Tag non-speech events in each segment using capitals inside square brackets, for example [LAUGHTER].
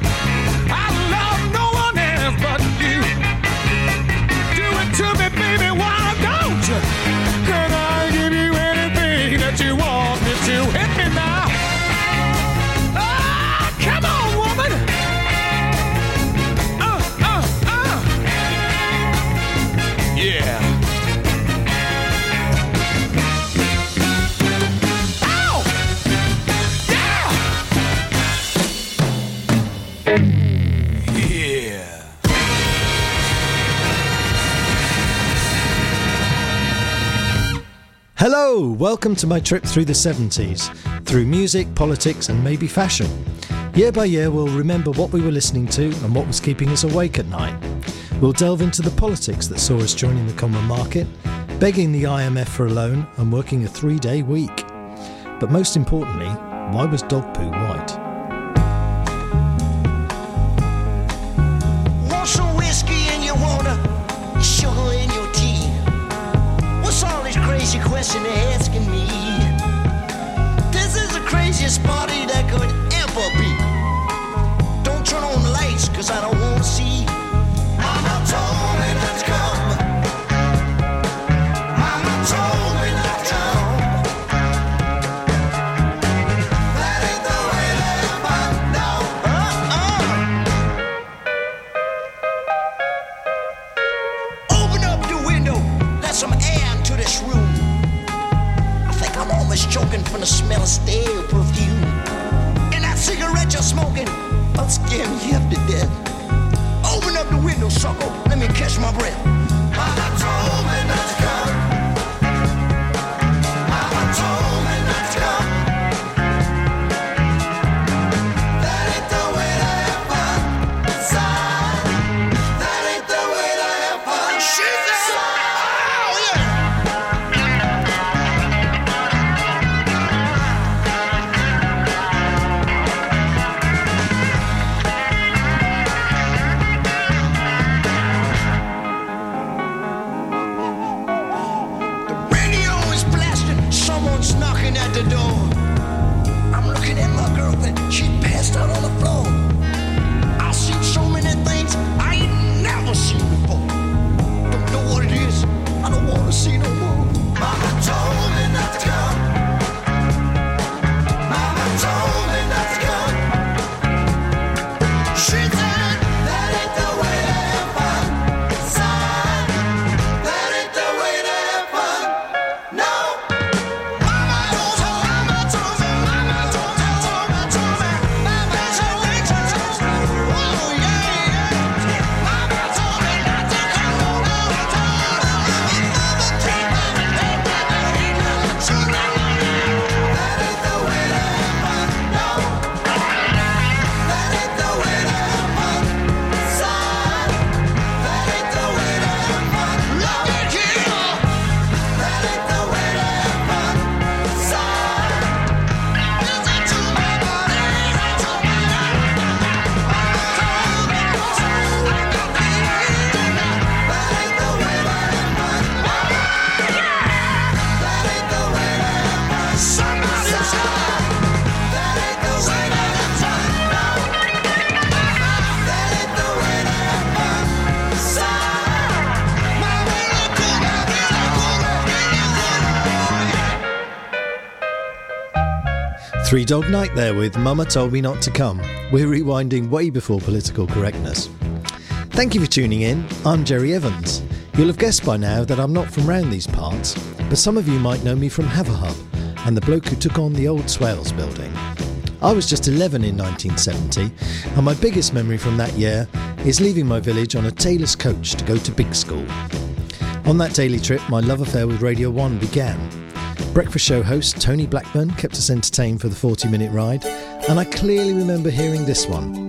you. Welcome to my trip through the 70s, through music, politics, and maybe fashion. Year by year, we'll remember what we were listening to and what was keeping us awake at night. We'll delve into the politics that saw us joining the common market, begging the IMF for a loan, and working a three day week. But most importantly, why was dog poo stale perfume. And that cigarette you're smoking, I'll scare me half to death. Open up the window, sucker, let me catch my breath. Three Dog Night there with Mama Told Me Not to Come. We're rewinding way before political correctness. Thank you for tuning in. I'm Jerry Evans. You'll have guessed by now that I'm not from round these parts, but some of you might know me from Haverhub and the bloke who took on the old Swales building. I was just 11 in 1970, and my biggest memory from that year is leaving my village on a tailor's coach to go to big school. On that daily trip, my love affair with Radio 1 began. Breakfast show host Tony Blackburn kept us entertained for the 40 minute ride, and I clearly remember hearing this one.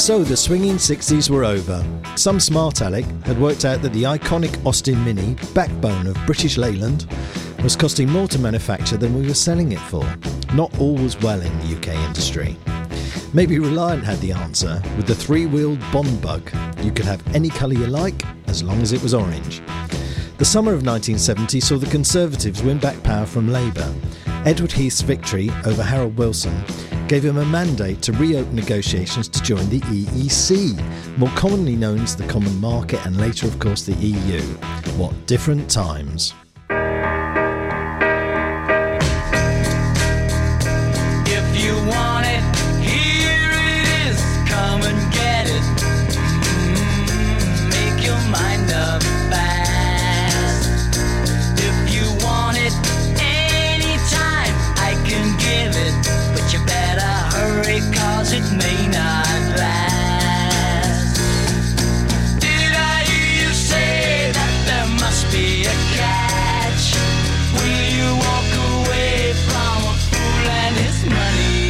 So the swinging 60s were over. Some smart aleck had worked out that the iconic Austin Mini, backbone of British Leyland, was costing more to manufacture than we were selling it for. Not all was well in the UK industry. Maybe Reliant had the answer with the three wheeled Bond Bug. You could have any colour you like as long as it was orange. The summer of 1970 saw the Conservatives win back power from Labour. Edward Heath's victory over Harold Wilson gave him a mandate to reopen negotiations to join the EEC, more commonly known as the Common Market and later, of course, the EU. What different times! money.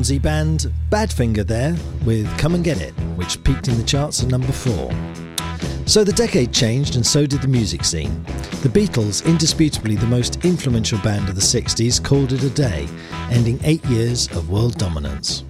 Swansea band Badfinger there with Come and Get It, which peaked in the charts at number four. So the decade changed and so did the music scene. The Beatles, indisputably the most influential band of the 60s, called it a day, ending eight years of world dominance.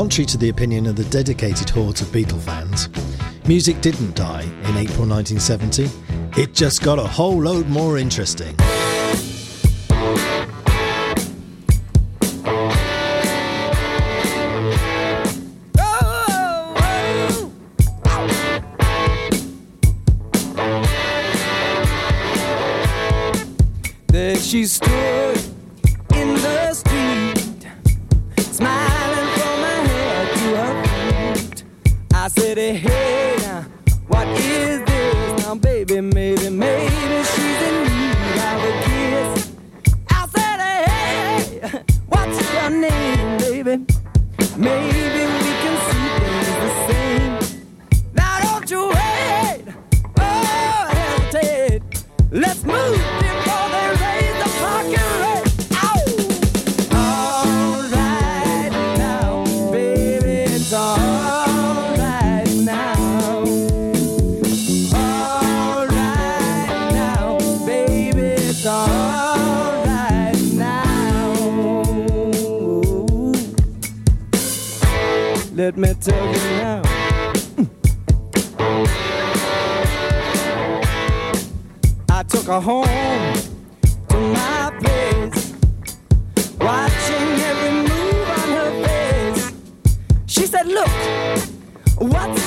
Contrary to the opinion of the dedicated hordes of Beatle fans, music didn't die in April 1970, it just got a whole load more interesting.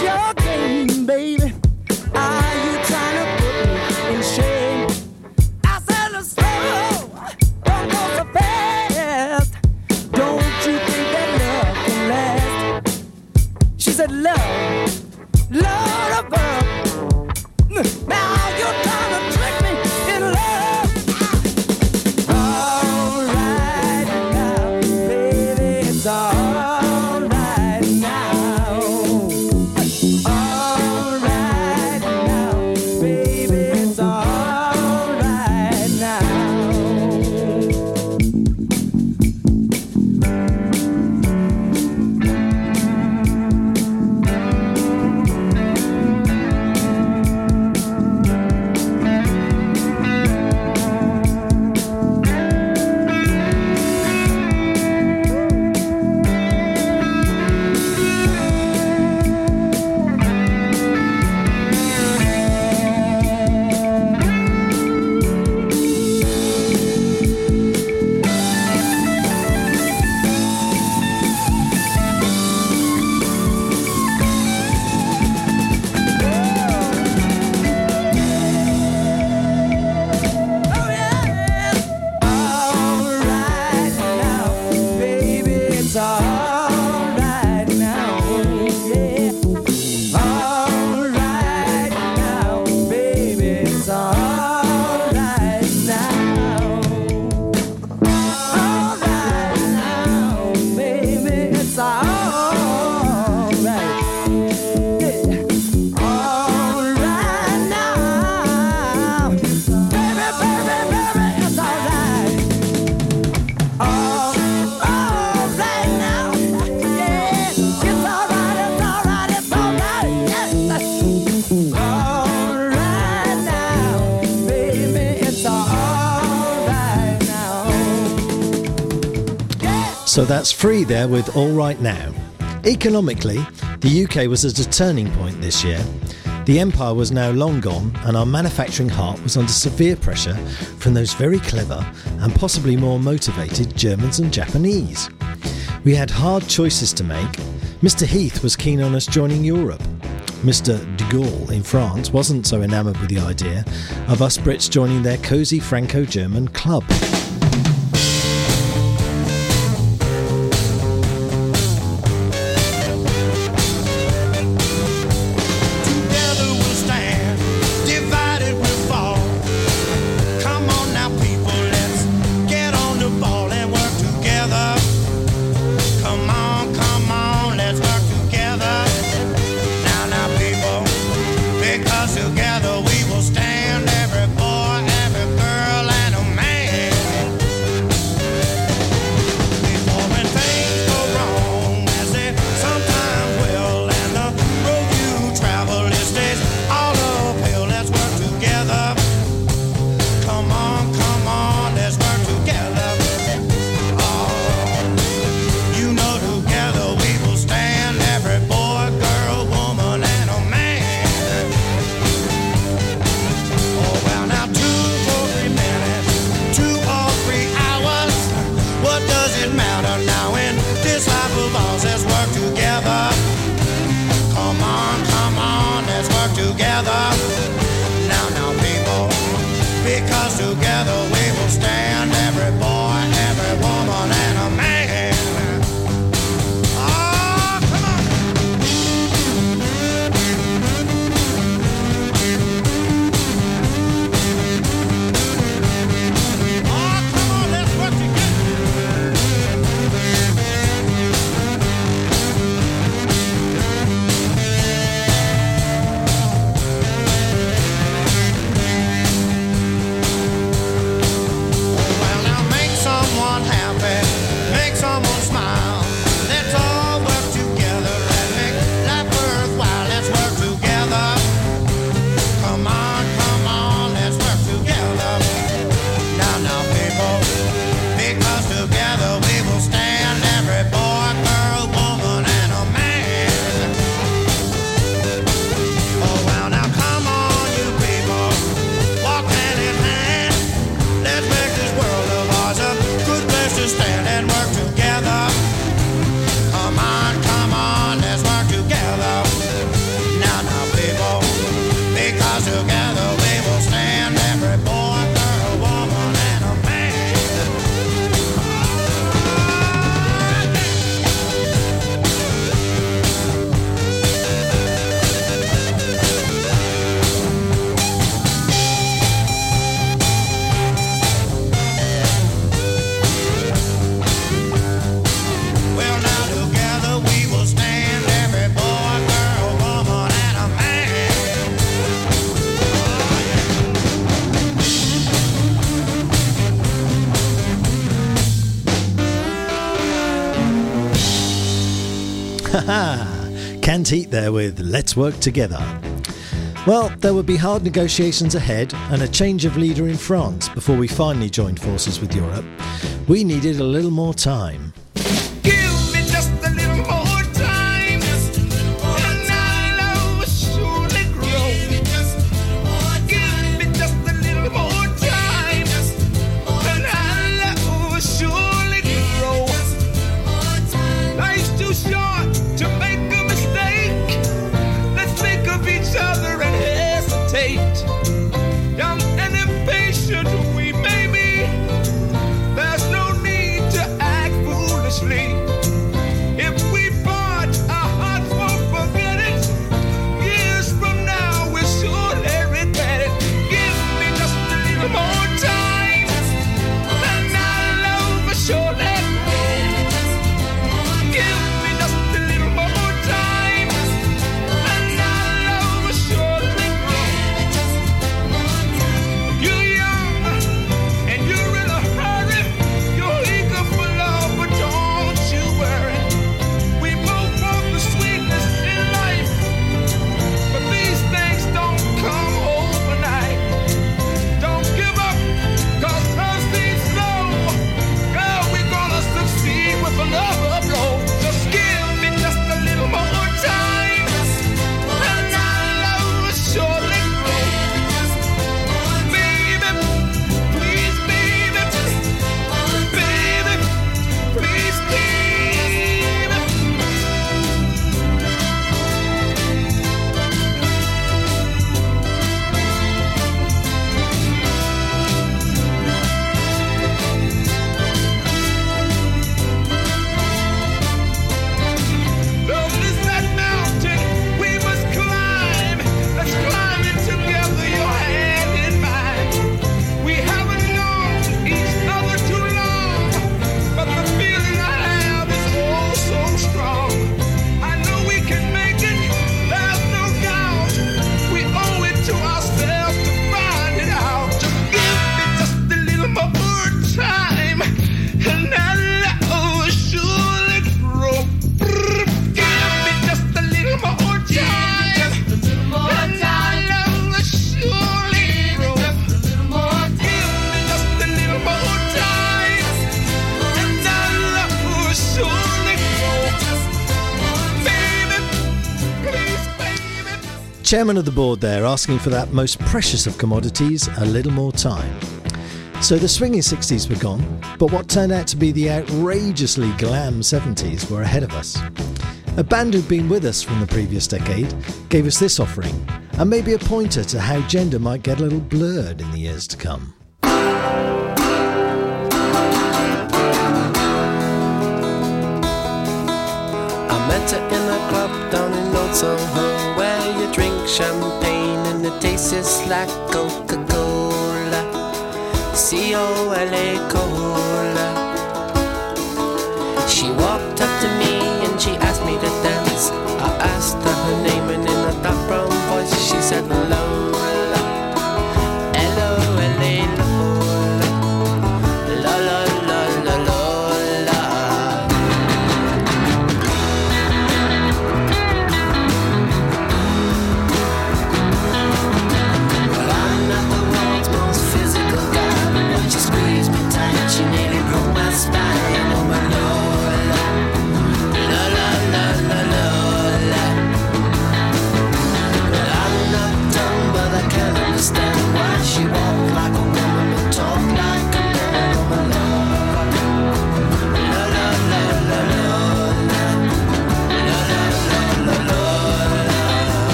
Your game, baby? Are you to put me in shame? I said slow, don't go so fast. Don't you think that love can last? She said, Love. So that's free there with All Right Now. Economically, the UK was at a turning point this year. The empire was now long gone, and our manufacturing heart was under severe pressure from those very clever and possibly more motivated Germans and Japanese. We had hard choices to make. Mr. Heath was keen on us joining Europe. Mr. de Gaulle in France wasn't so enamoured with the idea of us Brits joining their cosy Franco German club. together. Now, now, people, because together. [LAUGHS] Canned Heat there with Let's Work Together. Well, there would be hard negotiations ahead and a change of leader in France before we finally joined forces with Europe. We needed a little more time. Chairman of the board there asking for that most precious of commodities, a little more time. So the swinging 60s were gone, but what turned out to be the outrageously glam 70s were ahead of us. A band who'd been with us from the previous decade gave us this offering, and maybe a pointer to how gender might get a little blurred in the years to come. Her in a club down in Old Soho where you drink champagne and it tastes just like Coca Cola. C O L A Cola. She walked up to me and she asked me to dance. I asked her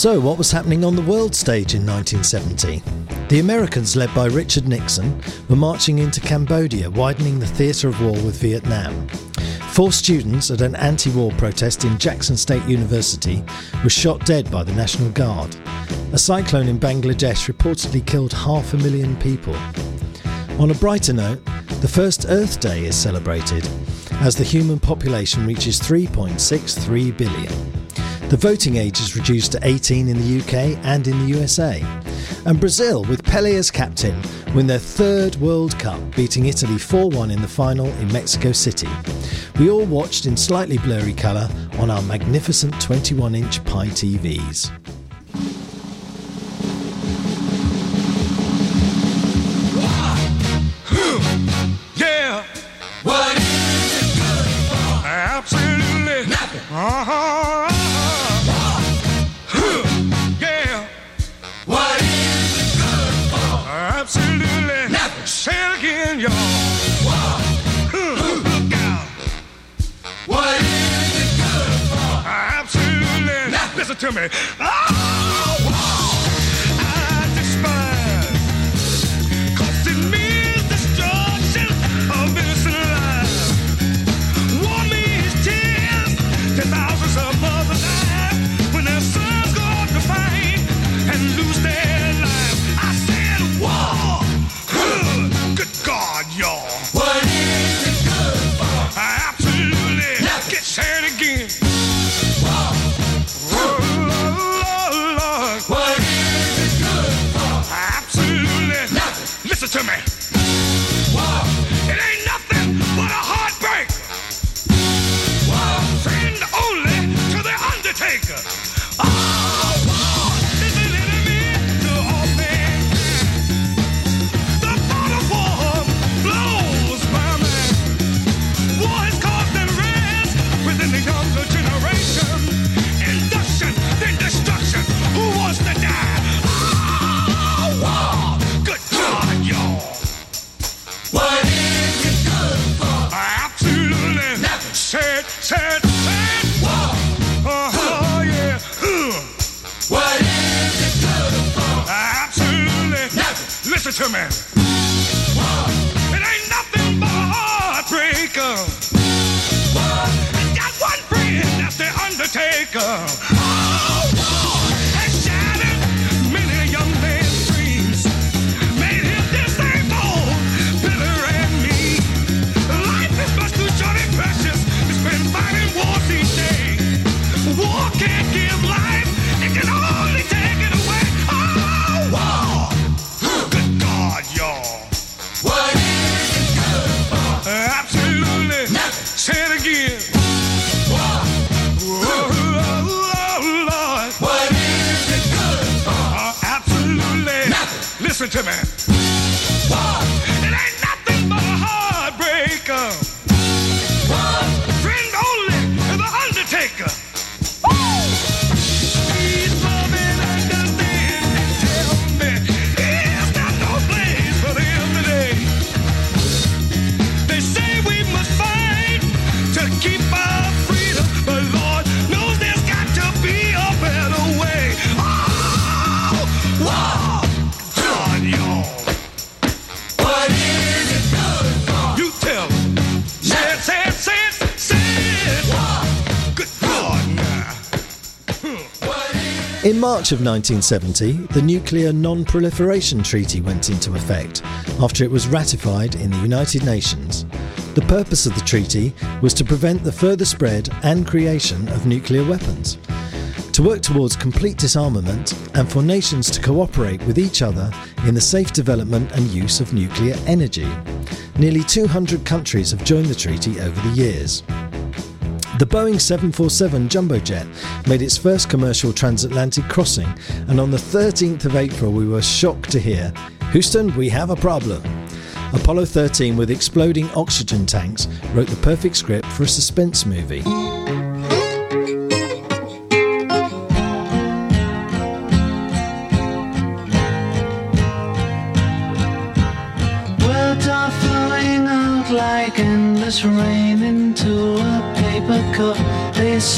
So, what was happening on the world stage in 1970? The Americans, led by Richard Nixon, were marching into Cambodia, widening the theatre of war with Vietnam. Four students at an anti war protest in Jackson State University were shot dead by the National Guard. A cyclone in Bangladesh reportedly killed half a million people. On a brighter note, the first Earth Day is celebrated as the human population reaches 3.63 billion. The voting age is reduced to 18 in the UK and in the USA. And Brazil, with Pele as captain, win their third World Cup, beating Italy 4 1 in the final in Mexico City. We all watched in slightly blurry colour on our magnificent 21 inch Pye TVs. okay. March of 1970, the Nuclear Non Proliferation Treaty went into effect after it was ratified in the United Nations. The purpose of the treaty was to prevent the further spread and creation of nuclear weapons, to work towards complete disarmament, and for nations to cooperate with each other in the safe development and use of nuclear energy. Nearly 200 countries have joined the treaty over the years. The Boeing 747 jumbo jet made its first commercial transatlantic crossing, and on the 13th of April, we were shocked to hear Houston, we have a problem. Apollo 13 with exploding oxygen tanks wrote the perfect script for a suspense movie. endless rain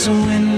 So when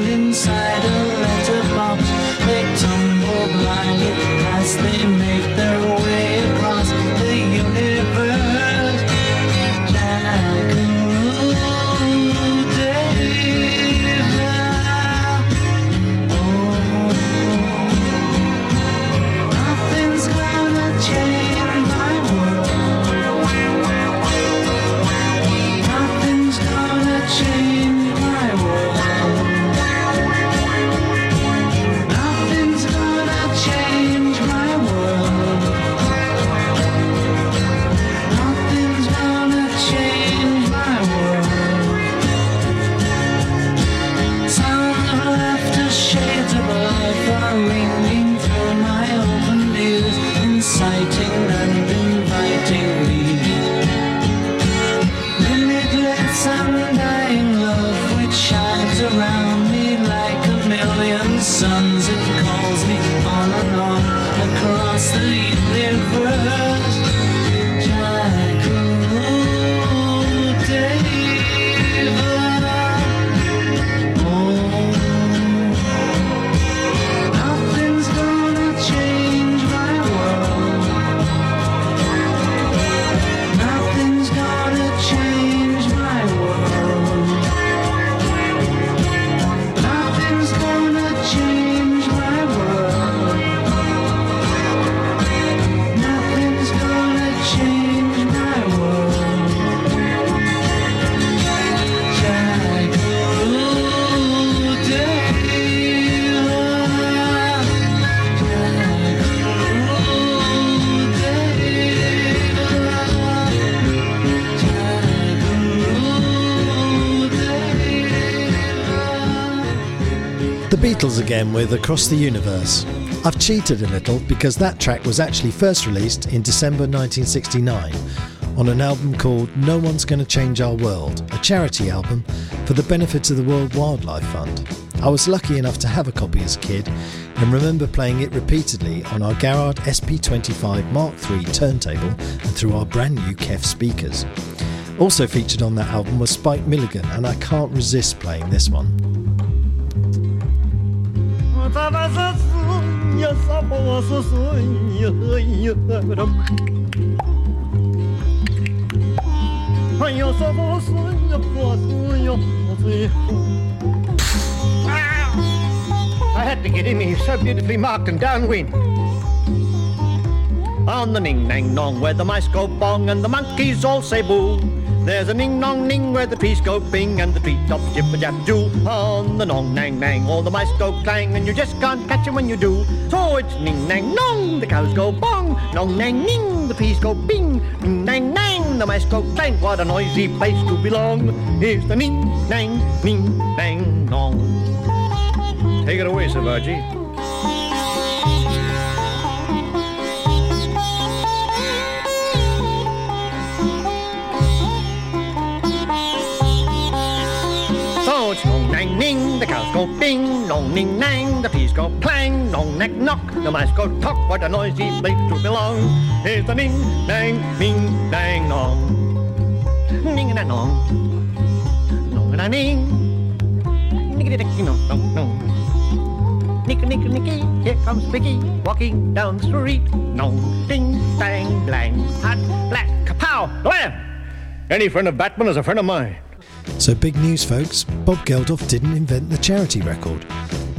Beatles again with Across the Universe. I've cheated a little because that track was actually first released in December 1969 on an album called No One's Gonna Change Our World, a charity album for the benefit of the World Wildlife Fund. I was lucky enough to have a copy as a kid and remember playing it repeatedly on our Garrard SP25 Mark III turntable and through our brand new KEF speakers. Also featured on that album was Spike Milligan, and I can't resist playing this one. I had to get in here so beautifully marked and downwind. On the ning nang nong where the mice go bong and the monkeys all say boo. There's a ning nong ning where the peas go bing and the treetops jibber jab do. On the nong nang nang all the mice go clang and you just can't catch 'em when you do. So it's ning nang nong, the cows go bong. Nong nang ning, the peas go bing. Ning nang nang, the mice go clang. What a noisy place to belong. Here's the ning nang ning nang nong. Take it away, Savaji. Go bing, nong ning nang, the peas go clang, nong neck knock, the mice go talk, what a noisy place to belong. Here's the ning nang ning nang nong. Ning and a nong. Nong and a ning. Nickety dicky nong nong nong. Nicky nicky nicky, here comes Vicky walking down the street. Nong ding bang blang, hot black kapow, blam. Any friend of Batman is a friend of mine. So, big news, folks Bob Geldof didn't invent the charity record.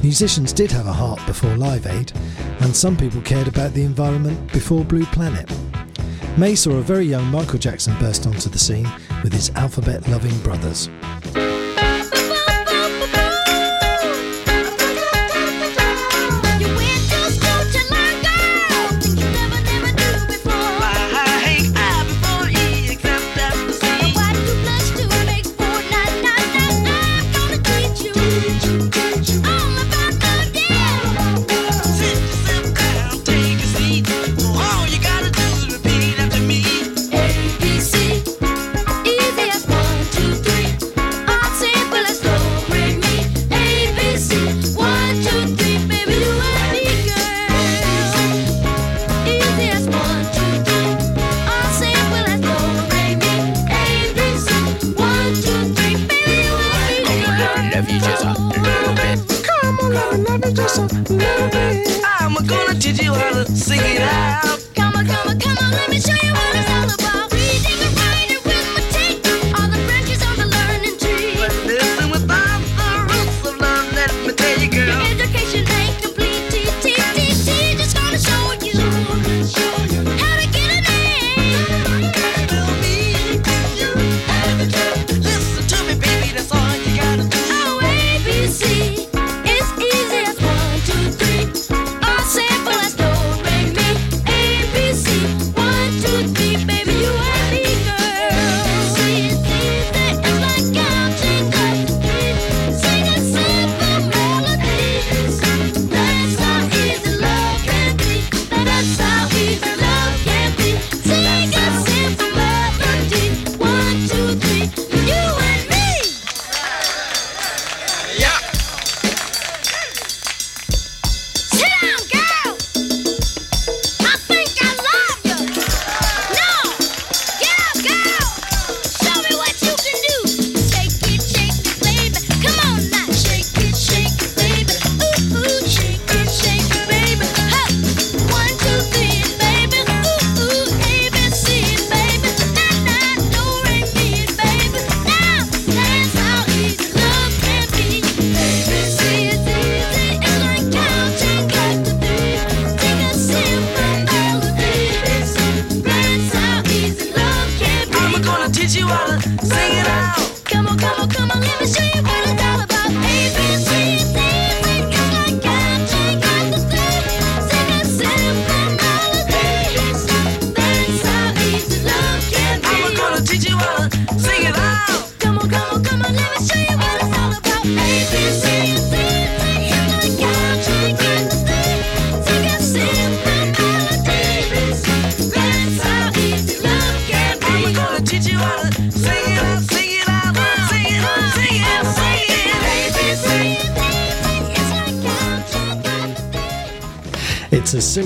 Musicians did have a heart before Live Aid, and some people cared about the environment before Blue Planet. May saw a very young Michael Jackson burst onto the scene with his alphabet loving brothers.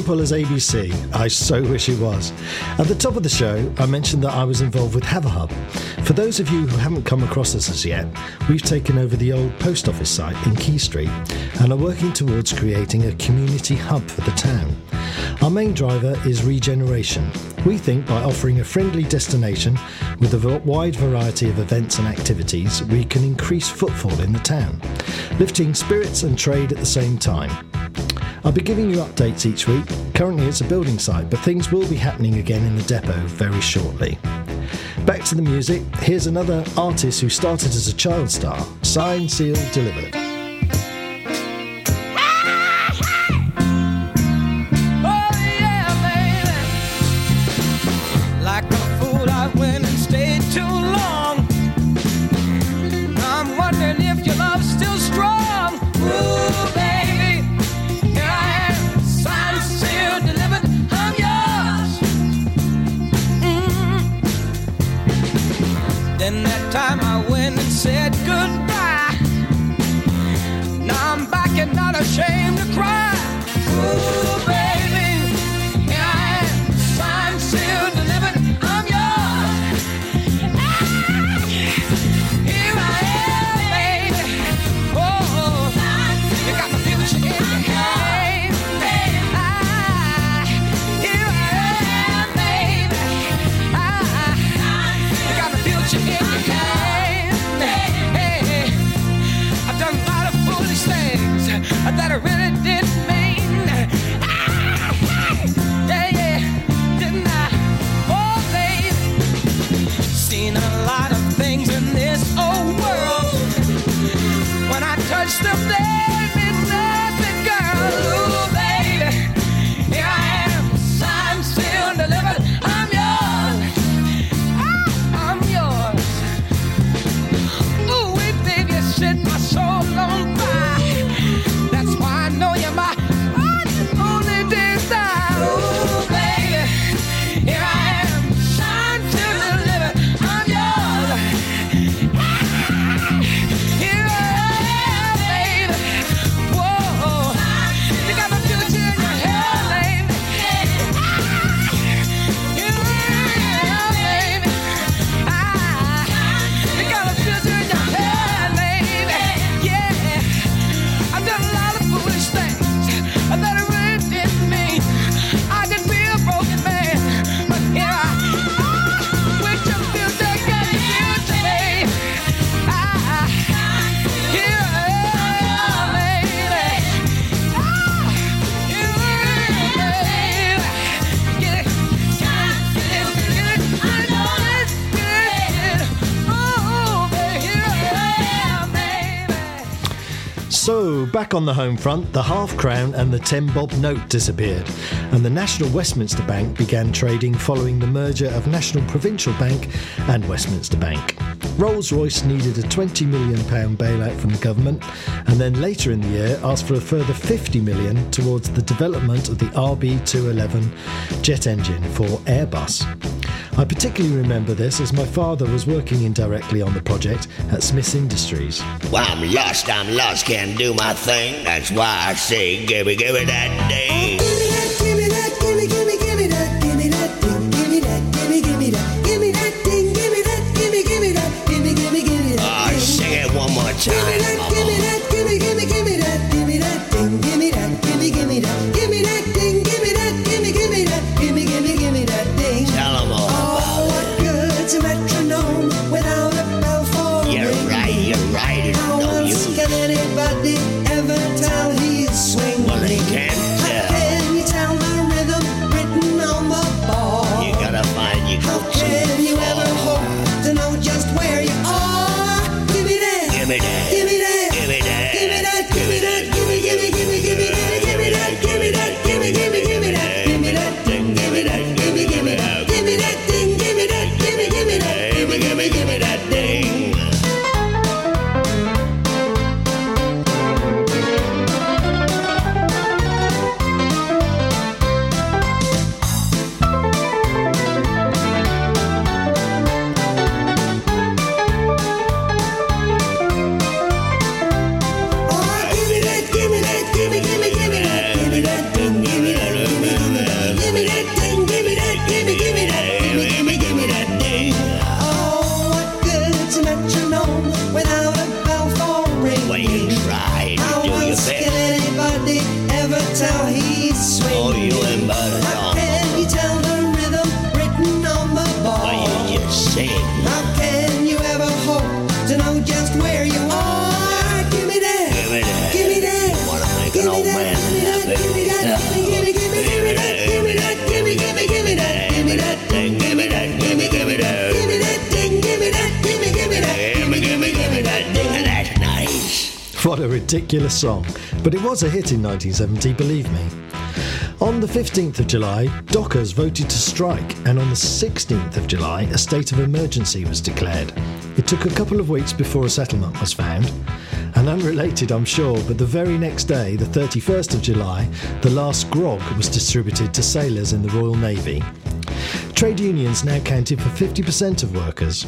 Simple as ABC. I so wish it was. At the top of the show, I mentioned that I was involved with Haverhub. For those of you who haven't come across us as yet, we've taken over the old post office site in Quay Street and are working towards creating a community hub for the town. Our main driver is regeneration. We think by offering a friendly destination with a wide variety of events and activities, we can increase footfall in the town, lifting spirits and trade at the same time. I'll be giving you updates each week. Currently, it's a building site, but things will be happening again in the depot very shortly. Back to the music. Here's another artist who started as a child star. Signed, sealed, delivered. Back on the home front, the half crown and the 10 bob note disappeared, and the National Westminster Bank began trading following the merger of National Provincial Bank and Westminster Bank. Rolls Royce needed a £20 million bailout from the government, and then later in the year asked for a further £50 million towards the development of the RB211 jet engine for Airbus. I particularly remember this as my father was working indirectly on the project at Smiths Industries. Well, I'm lost, I'm lost, can't do my thing. That's why I say, give me, give me that day. Song. But it was a hit in 1970, believe me. On the 15th of July, Dockers voted to strike, and on the 16th of July, a state of emergency was declared. It took a couple of weeks before a settlement was found. And unrelated, I'm sure, but the very next day, the 31st of July, the last grog was distributed to sailors in the Royal Navy. Trade unions now counted for 50% of workers.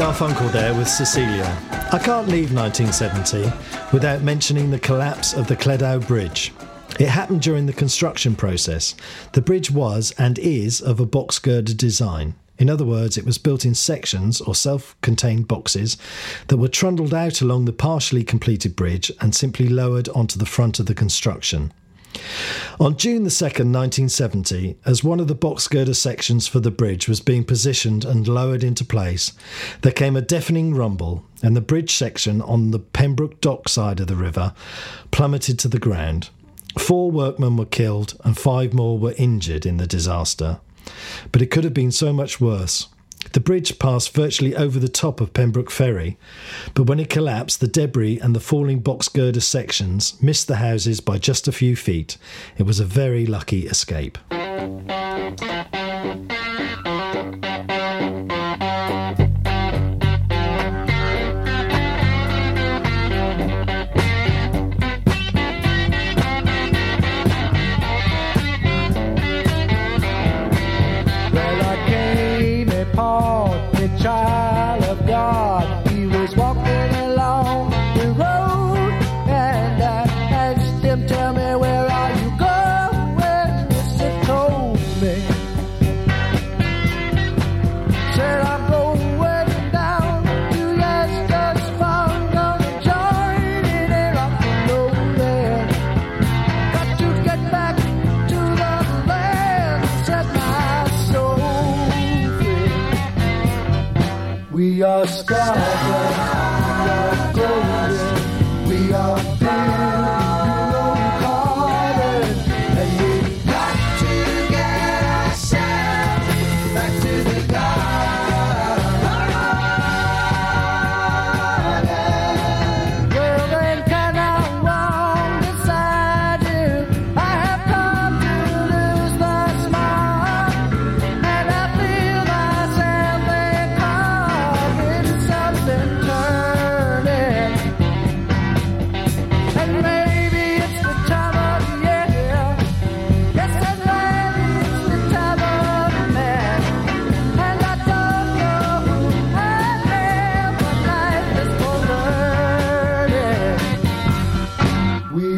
Garfunkel there with Cecilia. I can't leave 1970 without mentioning the collapse of the Cleddau Bridge. It happened during the construction process. The bridge was and is of a box girder design. In other words, it was built in sections or self contained boxes that were trundled out along the partially completed bridge and simply lowered onto the front of the construction. On June the 2nd, 1970, as one of the box girder sections for the bridge was being positioned and lowered into place, there came a deafening rumble, and the bridge section on the Pembroke Dock side of the river plummeted to the ground. Four workmen were killed and five more were injured in the disaster. But it could have been so much worse. The bridge passed virtually over the top of Pembroke Ferry, but when it collapsed, the debris and the falling box girder sections missed the houses by just a few feet. It was a very lucky escape.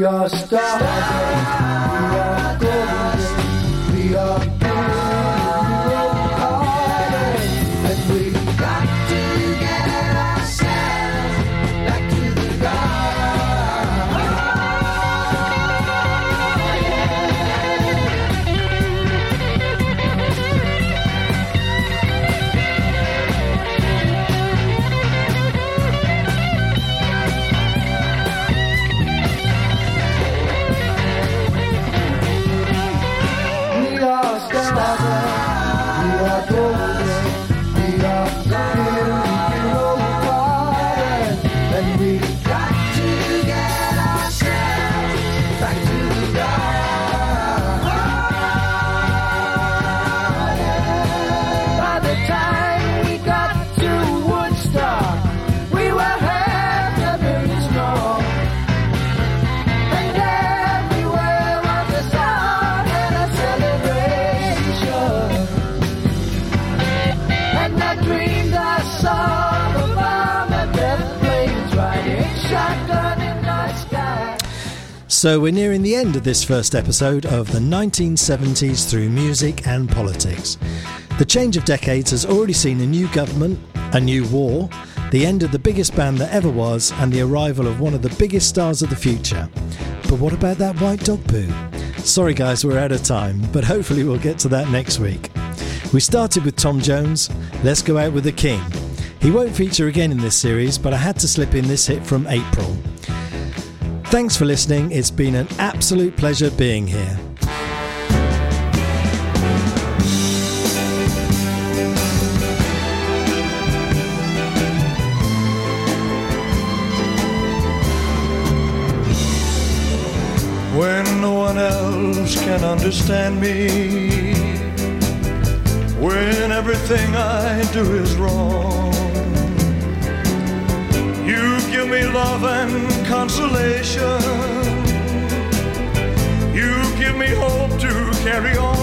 We are stars. So we're nearing the end of this first episode of the 1970s through music and politics. The change of decades has already seen a new government, a new war, the end of the biggest band that ever was, and the arrival of one of the biggest stars of the future. But what about that white dog poo? Sorry guys, we're out of time, but hopefully we'll get to that next week. We started with Tom Jones, let's go out with the King. He won't feature again in this series, but I had to slip in this hit from April. Thanks for listening. It's been an absolute pleasure being here. when no one else can understand me, when everything I do is wrong. Give me love and consolation. You give me hope to carry on.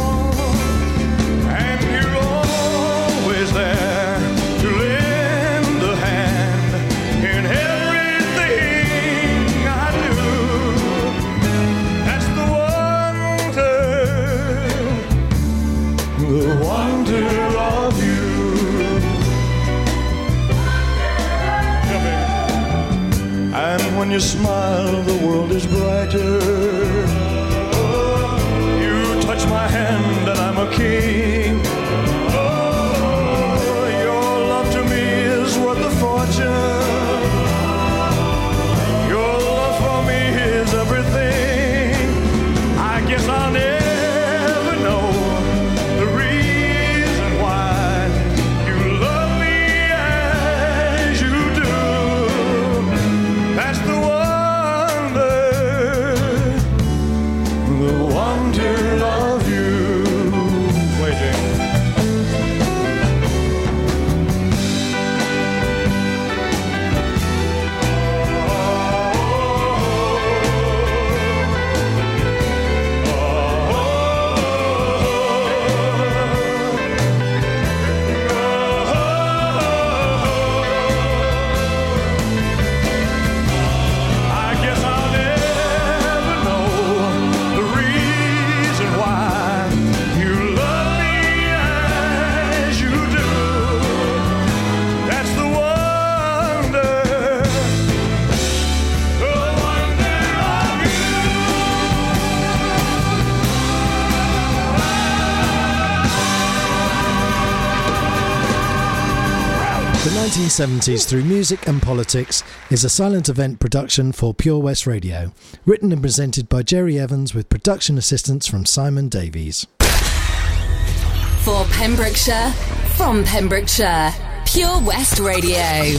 When you smile, the world is brighter. You touch my hand, and I'm a king. 1970s Through Music and Politics is a silent event production for Pure West Radio, written and presented by Jerry Evans with production assistance from Simon Davies. For Pembrokeshire, from Pembrokeshire, Pure West Radio.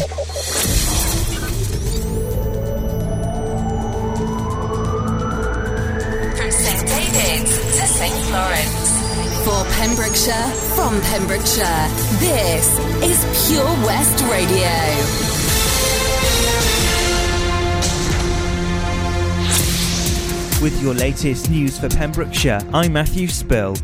From St David's to St Lawrence. For Pembrokeshire, from Pembrokeshire, this is Pure West Radio. With your latest news for Pembrokeshire, I'm Matthew Spill.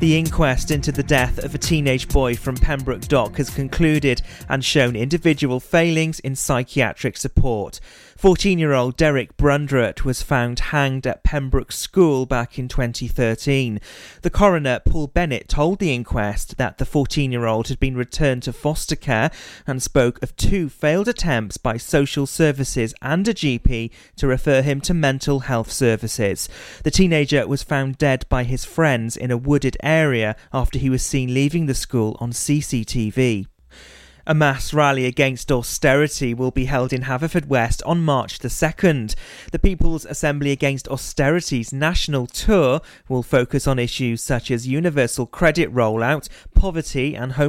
The inquest into the death of a teenage boy from Pembroke Dock has concluded and shown individual failings in psychiatric support. 14 year old Derek Brundrett was found hanged at Pembroke School back in 2013. The coroner, Paul Bennett, told the inquest that the 14 year old had been returned to foster care and spoke of two failed attempts by social services and a GP to refer him to mental health services. The teenager was found dead by his friends in a wooded area after he was seen leaving the school on CCTV. A mass rally against austerity will be held in Haverfordwest on March the 2nd. The People's Assembly Against Austerity's national tour will focus on issues such as universal credit rollout, poverty and home